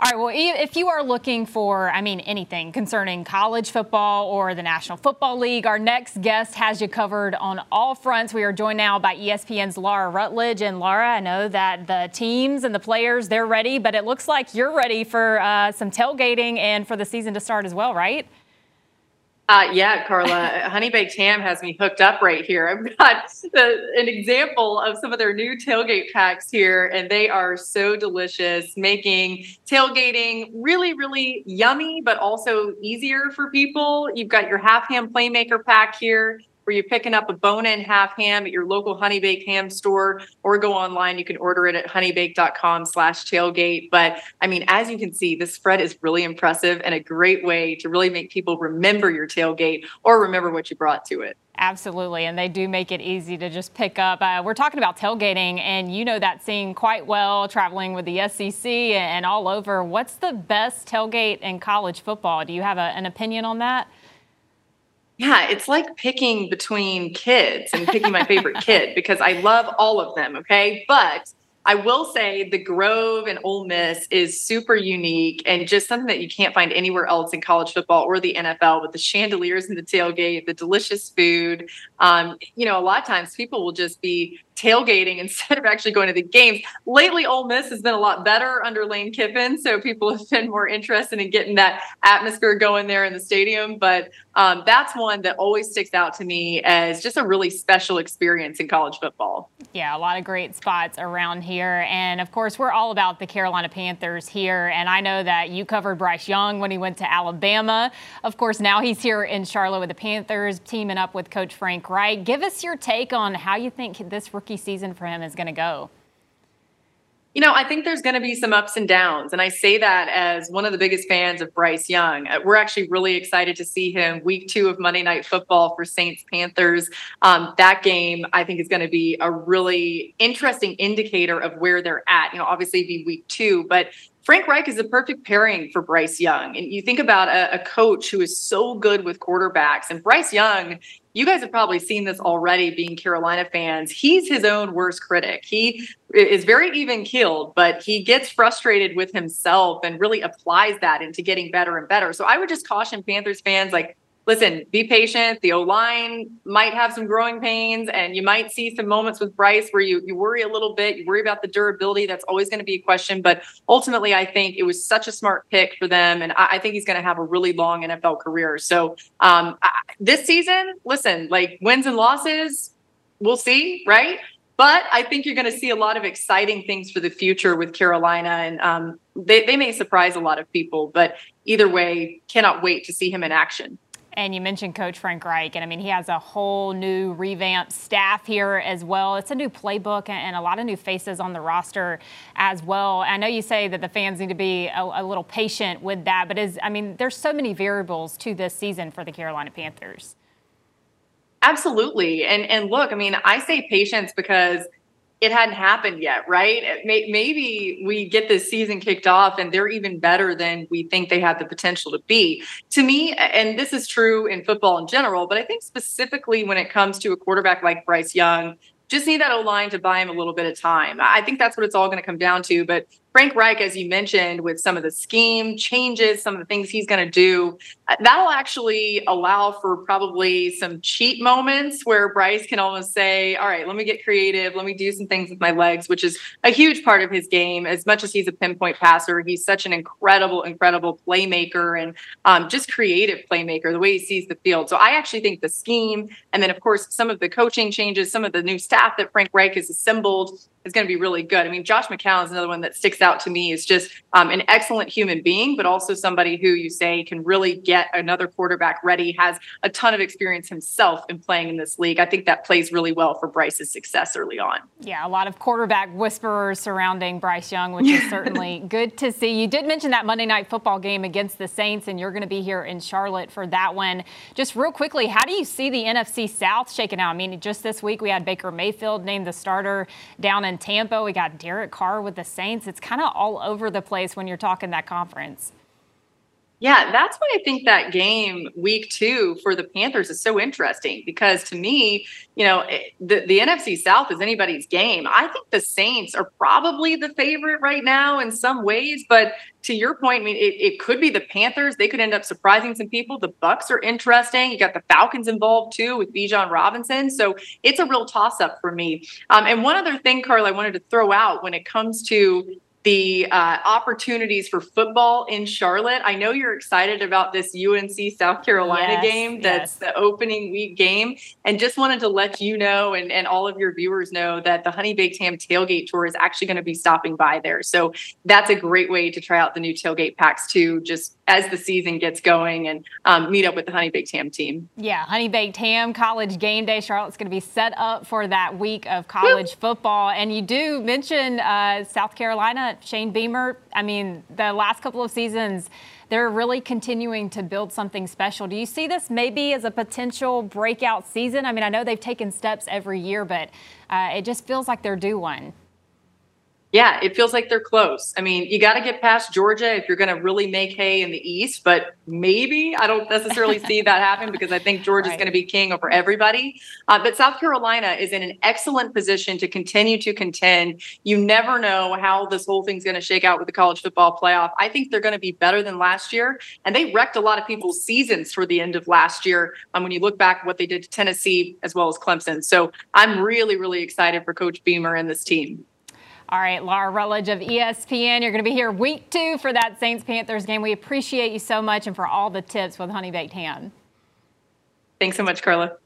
All right. Well, if you are looking for, I mean, anything concerning college football or the National Football League, our next guest has you covered on all fronts. We are joined now by ESPN's Laura Rutledge. And Laura, I know that the teams and the players, they're ready, but it looks like you're ready for uh, some tailgating and for the season to start as well, right? Uh, yeah, Carla, Honey Baked Ham has me hooked up right here. I've got the, an example of some of their new tailgate packs here, and they are so delicious, making tailgating really, really yummy, but also easier for people. You've got your half ham playmaker pack here where you're picking up a bone-in half ham at your local Honey Baked Ham store, or go online. You can order it at honeybaked.com slash tailgate. But I mean, as you can see, this spread is really impressive and a great way to really make people remember your tailgate or remember what you brought to it. Absolutely, and they do make it easy to just pick up. Uh, we're talking about tailgating, and you know that scene quite well, traveling with the SEC and all over. What's the best tailgate in college football? Do you have a, an opinion on that? Yeah, it's like picking between kids and picking my favorite kid because I love all of them. Okay. But I will say the Grove and Ole Miss is super unique and just something that you can't find anywhere else in college football or the NFL with the chandeliers and the tailgate, the delicious food. Um, you know, a lot of times people will just be tailgating instead of actually going to the games. Lately, Ole Miss has been a lot better under Lane Kiffin, so people have been more interested in getting that atmosphere going there in the stadium. But um, that's one that always sticks out to me as just a really special experience in college football. Yeah, a lot of great spots around here, and of course, we're all about the Carolina Panthers here. And I know that you covered Bryce Young when he went to Alabama. Of course, now he's here in Charlotte with the Panthers, teaming up with Coach Frank Reich. Give us your take on how you think this rookie rookie season for him is going to go? You know, I think there's going to be some ups and downs. And I say that as one of the biggest fans of Bryce Young. Uh, we're actually really excited to see him week two of Monday Night Football for Saints Panthers. Um, that game, I think, is going to be a really interesting indicator of where they're at. You know, obviously, be week two, but Frank Reich is a perfect pairing for Bryce Young. And you think about a, a, coach who is so good with quarterbacks, and Bryce Young, you guys have probably seen this already being Carolina fans. He's his own worst critic. He is very even keeled, but he gets frustrated with himself and really applies that into getting better and better. So I would just caution Panthers fans like, listen, be patient. The O line might have some growing pains, and you might see some moments with Bryce where you you worry a little bit. You worry about the durability. That's always going to be a question. But ultimately, I think it was such a smart pick for them, and I, I think he's going to have a really long NFL career. So um, I, this season, listen, like wins and losses, we'll see, right? But I think you're going to see a lot of exciting things for the future with Carolina, and um, they, they may surprise a lot of people. But either way, cannot wait to see him in action. And you mentioned Coach Frank Reich, and I mean, he has a whole new revamped staff here as well. It's a new playbook and a lot of new faces on the roster as well. I know you say that the fans need to be a, a little patient with that, but is I mean, there's so many variables to this season for the Carolina Panthers. Absolutely. And and look, I mean, I say patience because it hadn't happened yet, right? May, maybe we get this season kicked off and they're even better than we think they have the potential to be. To me, and this is true in football in general, but I think specifically when it comes to a quarterback like Bryce Young, just need that O line to buy him a little bit of time. I think that's what it's all going to come down to. But Frank Reich, as you mentioned, with some of the scheme changes, some of the things he's going to do, uh, that'll actually allow for probably some cheat moments where Bryce can almost say, All right, let me get creative. Let me do some things with my legs, which is a huge part of his game. As much as he's a pinpoint passer, he's such an incredible, incredible playmaker and um, just creative playmaker, the way he sees the field. So I actually think the scheme, and then, of course, some of the coaching changes, some of the new staff that Frank Reich has assembled is going to be really good. I mean, Josh McCown is another one that sticks out to me. Is just um, an excellent human being, but also somebody who you say can really get another quarterback ready. Has a ton of experience himself in playing in this league. I think that plays really well for Bryce's success early on. Yeah, a lot of quarterback whisperers surrounding Bryce Young, which is certainly good to see. You did mention that Monday Night Football game against the Saints, and you're going to be here in Charlotte for that one. Just real quickly, how do you see the NFC South shaking out? I mean, just this week we had Baker Mayfield named the starter down in Tampa. We got Derek Carr with the Saints. It's kind of all over the place when you're talking that conference. Yeah, that's why I think that game week two for the Panthers is so interesting because to me, you know, the, the NFC South is anybody's game. I think the Saints are probably the favorite right now in some ways, but to your point, I mean, it, it could be the Panthers. They could end up surprising some people. The Bucs are interesting. You got the Falcons involved too with Bijan Robinson. So it's a real toss up for me. Um, and one other thing, Carl, I wanted to throw out when it comes to the uh, opportunities for football in Charlotte. I know you're excited about this UNC South Carolina yes, game that's yes. the opening week game. And just wanted to let you know and, and all of your viewers know that the Honey Baked Ham Tailgate Tour is actually going to be stopping by there. So that's a great way to try out the new tailgate packs too, just as the season gets going and um, meet up with the Honey Baked Ham team. Yeah, Honey Baked Ham College Game Day. Charlotte's going to be set up for that week of college football. And you do mention uh, South Carolina Shane Beamer, I mean, the last couple of seasons, they're really continuing to build something special. Do you see this maybe as a potential breakout season? I mean, I know they've taken steps every year, but uh, it just feels like they're due one. Yeah, it feels like they're close. I mean, you got to get past Georgia if you're going to really make hay in the East, but maybe I don't necessarily see that happen because I think Georgia's right. going to be king over everybody. Uh, but South Carolina is in an excellent position to continue to contend. You never know how this whole thing's going to shake out with the college football playoff. I think they're going to be better than last year, and they wrecked a lot of people's seasons for the end of last year. Um, when you look back what they did to Tennessee as well as Clemson, so I'm really, really excited for Coach Beamer and this team. All right, Laura Rutledge of ESPN, you're going to be here week two for that Saints Panthers game. We appreciate you so much and for all the tips with Honey Baked Ham. Thanks so much, Carla.